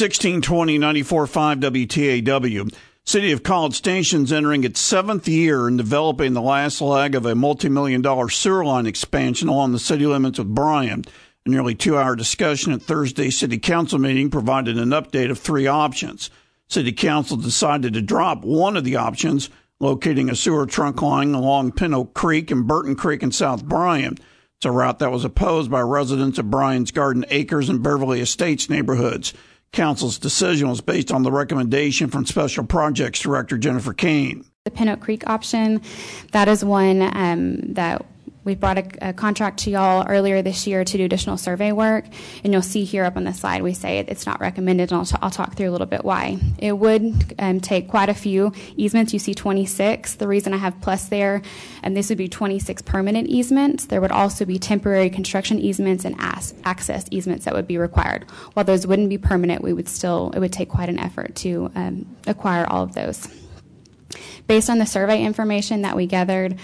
1620 94.5 WTAW. City of College Station's entering its seventh year in developing the last leg of a multi-million dollar sewer line expansion along the city limits with Bryan. A nearly two-hour discussion at Thursday's City Council meeting provided an update of three options. City Council decided to drop one of the options, locating a sewer trunk line along Pin Oak Creek and Burton Creek in South Bryan. It's a route that was opposed by residents of Bryan's Garden Acres and Beverley Estates neighborhoods. Council's decision was based on the recommendation from Special Projects Director Jennifer Cain. The Pin Oak Creek option, that is one um, that we brought a, a, contract to y'all earlier this year to do additional survey work, and you'll see here up on the slide we say it's not recommended, and I'll, t- I'll talk through a little bit why. It would um, take quite a few easements. You see 26. The reason I have plus there, and this would be 26 permanent easements. There would also be temporary construction easements and as- access easements that would be required. While those wouldn't be permanent, we would still it would take quite an effort to um, acquire all of those. Based on the survey information that we gathered,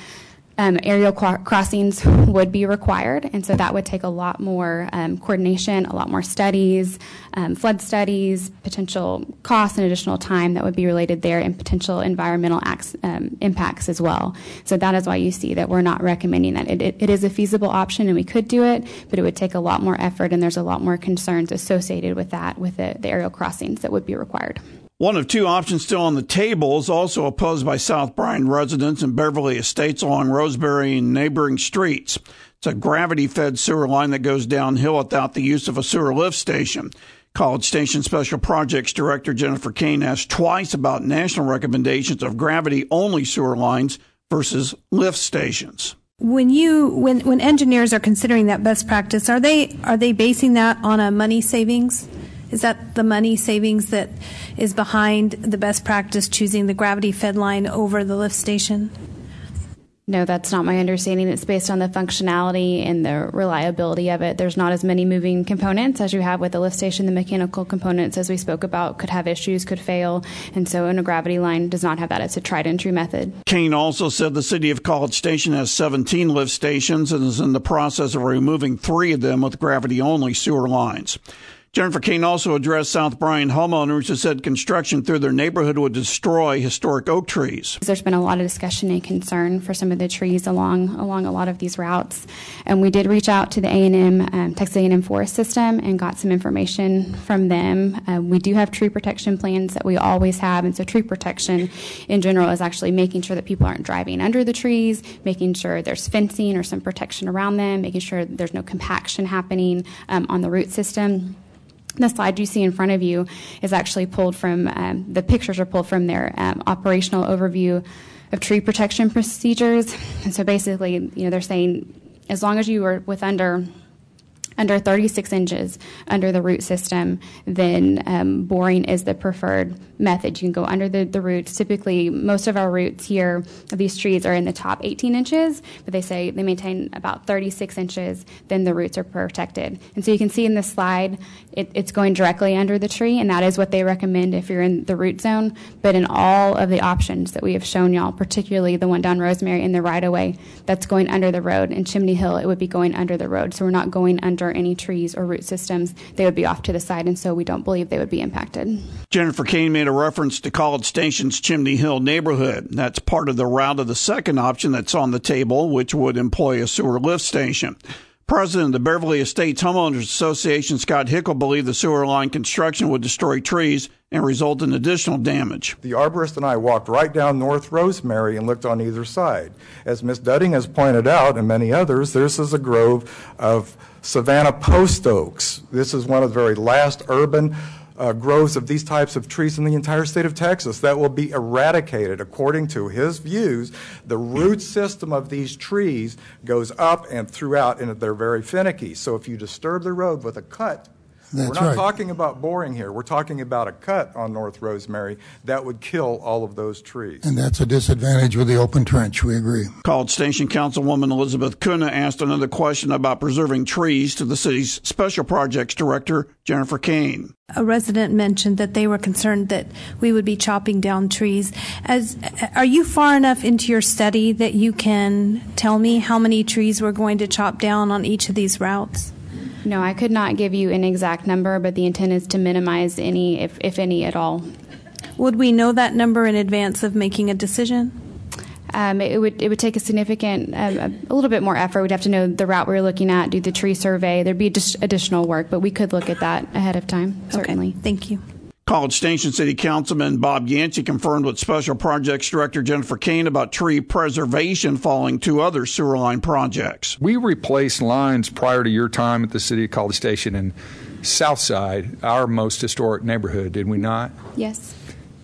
aerial crossings would be required, and so that would take a lot more um, coordination, a lot more studies, um, flood studies, potential costs and additional time that would be related there, and potential environmental acts, um, impacts as well. So that is why you see that we're not recommending that. It, it, it is a feasible option, and we could do it, but it would take a lot more effort, and there's a lot more concerns associated with that, with the, the aerial crossings that would be required. One of two options still on the table is also opposed by South Bryan residents and Beverley Estates along Rosemary and neighboring streets. It's a gravity fed sewer line that goes downhill without the use of a sewer lift station. College Station Special Projects Director Jennifer Cain asked twice about national recommendations of gravity only sewer lines versus lift stations. When you when when engineers are considering that best practice, are they are they basing that on a money savings? Is that the money savings that is behind the best practice choosing the gravity fed line over the lift station? No, that's not my understanding. It's based on the functionality and the reliability of it. There's not as many moving components as you have with the lift station. The mechanical components, as we spoke about, could have issues, could fail. And so, in a gravity line, does not have that. It's a tried and true method. Cain also said the city of College Station has 17 lift stations and is in the process of removing three of them with gravity only sewer lines. Jennifer Cain also addressed South Bryan homeowners who said construction through their neighborhood would destroy historic oak trees. There's been a lot of discussion and concern for some of the trees along along a lot of these routes, and we did reach out to the A&M um, Texas A&M Forest System and got some information from them. Um, we do have tree protection plans that we always have, and so tree protection in general is actually making sure that people aren't driving under the trees, making sure there's fencing or some protection around them, making sure there's no compaction happening um, on the root system. The slide you see in front of you is actually pulled from, um, the pictures are pulled from their um, operational overview of tree protection procedures. And so basically, you know, they're saying as long as you are with under under 36 inches under the root system, then um, boring is the preferred method. You can go under the, the roots. Typically, most of our roots here these trees are in the top 18 inches, but they say they maintain about 36 inches, then the roots are protected. And so you can see in this slide, it, it's going directly under the tree, and that is what they recommend if you're in the root zone. But in all of the options that we have shown y'all, particularly the one down Rosemary in the right of way, that's going under the road. In Chimney Hill, it would be going under the road. So we're not going under any trees or root systems. They would be off to the side, and so we don't believe they would be impacted. Jennifer Cain made a reference to College Station's Chimney Hill neighborhood. That's part of the route of the second option that's on the table, which would employ a sewer lift station. President of the Beverley Estates Homeowners Association, Scott Hickel, believed the sewer line construction would destroy trees and result in additional damage. The arborist and I walked right down North Rosemary and looked on either side. As Ms. Dudding has pointed out, and many others, this is a grove of Savannah post oaks. This is one of the very last urban uh, groves of these types of trees in the entire state of Texas that will be eradicated. According to his views, the root system of these trees goes up and throughout, and they're very finicky. So if you disturb the road with a cut, that's We're not right. talking about boring here. We're talking about a cut on North Rosemary that would kill all of those trees. And that's a disadvantage with the open trench. We agree. College Station Councilwoman Elizabeth Cunha asked another question about preserving trees to the city's Special Projects Director, Jennifer Cain. A resident mentioned that they were concerned that we would be chopping down trees. As are you far enough into your study that you can tell me how many trees we're going to chop down on each of these routes? No, I could not give you an exact number, but the intent is to minimize any, if, if any at all. Would we know that number in advance of making a decision? Um, it would it would take a significant uh, a little bit more effort. We'd have to know the route we are looking at, do the tree survey. There'd be additional work, but we could look at that ahead of time. Certainly. Okay, thank you. College Station City Councilman Bob Yancey confirmed with Special Projects Director Jennifer Cain about tree preservation following two other sewer line projects. We replaced lines prior to your time at the City of College Station in Southside, our most historic neighborhood, did we not? Yes.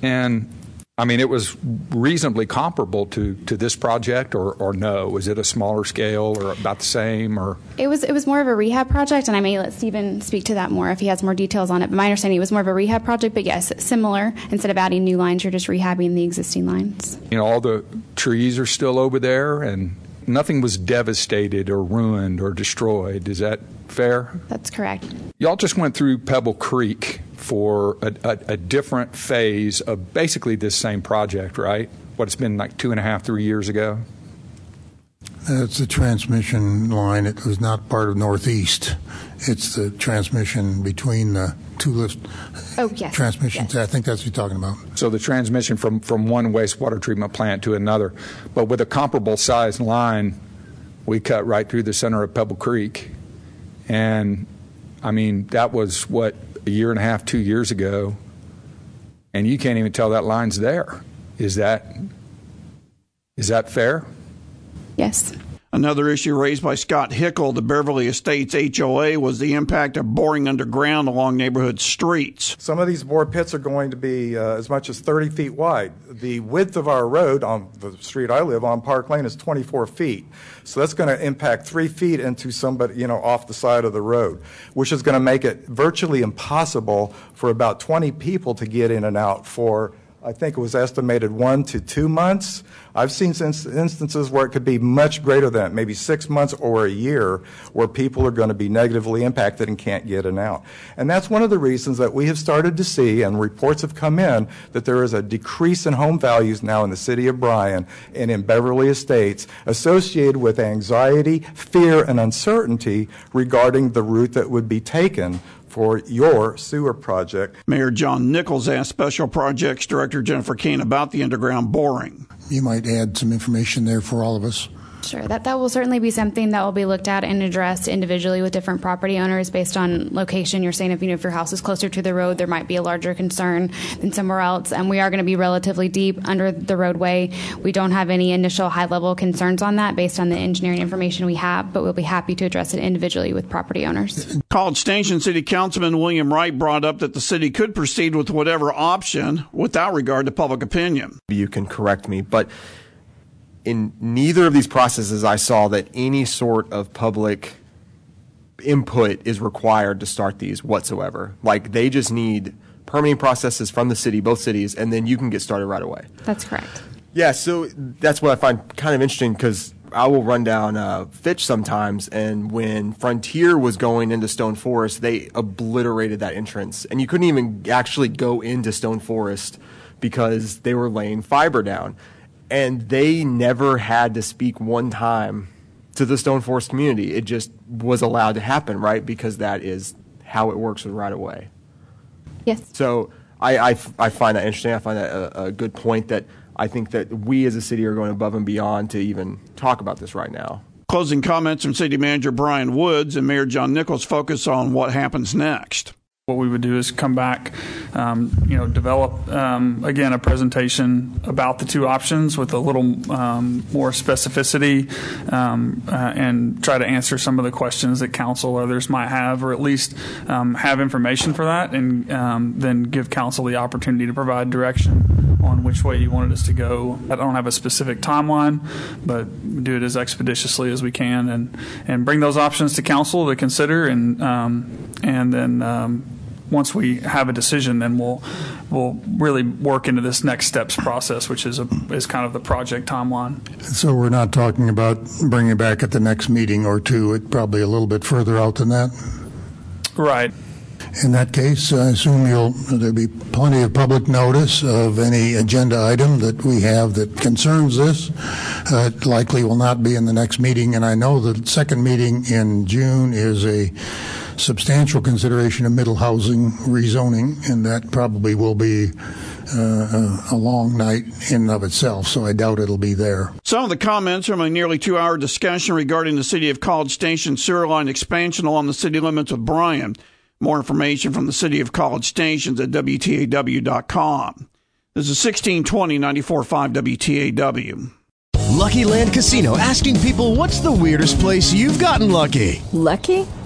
And I mean, it was reasonably comparable to, to this project, or, or no? Was it a smaller scale, or about the same, or? It was it was more of a rehab project, and I may let Stephen speak to that more if he has more details on it. But my understanding it was more of a rehab project, but yes, similar. Instead of adding new lines, you're just rehabbing the existing lines. You know, all the trees are still over there, and nothing was devastated or ruined or destroyed. Is that fair? That's correct. Y'all just went through Pebble Creek for a, a, a, different phase of basically this same project, right? What it's been like two and a half, three years ago. It's the transmission line. It was not part of Northeast. It's the transmission between the two lift oh, yes. transmissions. Yes. I think that's what you're talking about. So the transmission from, from one wastewater treatment plant to another. But with a comparable size line, we cut right through the center of Pebble Creek. And I mean, that was what a year and a half, two years ago, and you can't even tell that line's there. Is that is that fair? Yes. Another issue raised by Scott Hickel, the Beverley Estates HOA, was the impact of boring underground along neighborhood streets. Some of these bore pits are going to be uh, as much as 30 feet wide. The width of our road on the street I live on, Park Lane, is 24 feet. So that's going to impact three feet into somebody, you know, off the side of the road, which is going to make it virtually impossible for about 20 people to get in and out for I think it was estimated one to two months. I've seen instances where it could be much greater than that, maybe six months or a year, where people are going to be negatively impacted and can't get in and out. And that's one of the reasons that we have started to see, and reports have come in, that there is a decrease in home values now in the city of Bryan and in Beverley Estates associated with anxiety, fear, and uncertainty regarding the route that would be taken for your sewer project. Mayor John Nichols asked Special Projects Director Jennifer Cain about the underground boring. You might add some information there for all of us. Sure, that, that will certainly be something that will be looked at and addressed individually with different property owners based on location. You're saying if you know if your house is closer to the road, there might be a larger concern than somewhere else. And we are going to be relatively deep under the roadway. We don't have any initial high level concerns on that based on the engineering information we have, but we'll be happy to address it individually with property owners. College Station City Councilman William Wright brought up that the city could proceed with whatever option without regard to public opinion. You can correct me, but in neither of these processes I saw that any sort of public input is required to start these whatsoever. Like they just need permitting processes from the city, both cities, and then you can get started right away. That's correct. Yeah, so that's what I find kind of interesting because I will run down uh, Fitch sometimes, and when Frontier was going into Stone Forest, they obliterated that entrance, and you couldn't even actually go into Stone Forest because they were laying fiber down and they never had to speak one time to the Stone Forest community. It just was allowed to happen, right? Because that is how it works with right away. Yes. So I, I, I, find that interesting. I find that a, a good point that I think that we as a city are going above and beyond to even talk about this right now. Closing comments from City Manager Bryan Woods and Mayor John Nichols focus on what happens next. What we would do is come back, um, you know, develop um, again a presentation about the two options with a little um, more specificity, um, uh, and try to answer some of the questions that council or others might have, or at least um, have information for that, and um, then give council the opportunity to provide direction on which way you wanted us to go. I don't have a specific timeline, but do it as expeditiously as we can, and and bring those options to council to consider, and and then once we have a decision, then we'll we'll really work into this next steps process, which is a, is kind of the project timeline. So we're not talking about bringing it back at the next meeting or two. It probably a little bit further out than that. Right. In that case, I assume you'll there'll be plenty of public notice of any agenda item that we have that concerns this. Uh, it likely will not be in the next meeting, and I know the second meeting in June is a substantial consideration of middle housing rezoning, and that probably will be uh, a, a long night in and of itself, so I doubt it'll be there. Some of the comments from a nearly two hour discussion regarding the City of College Station sewer line expansion along the city limits with Bryan. More information from the City of College Stations at WTAW.com. This is 1620 94.5 WTAW. Lucky Land Casino asking people what's the weirdest place you've gotten lucky? Lucky?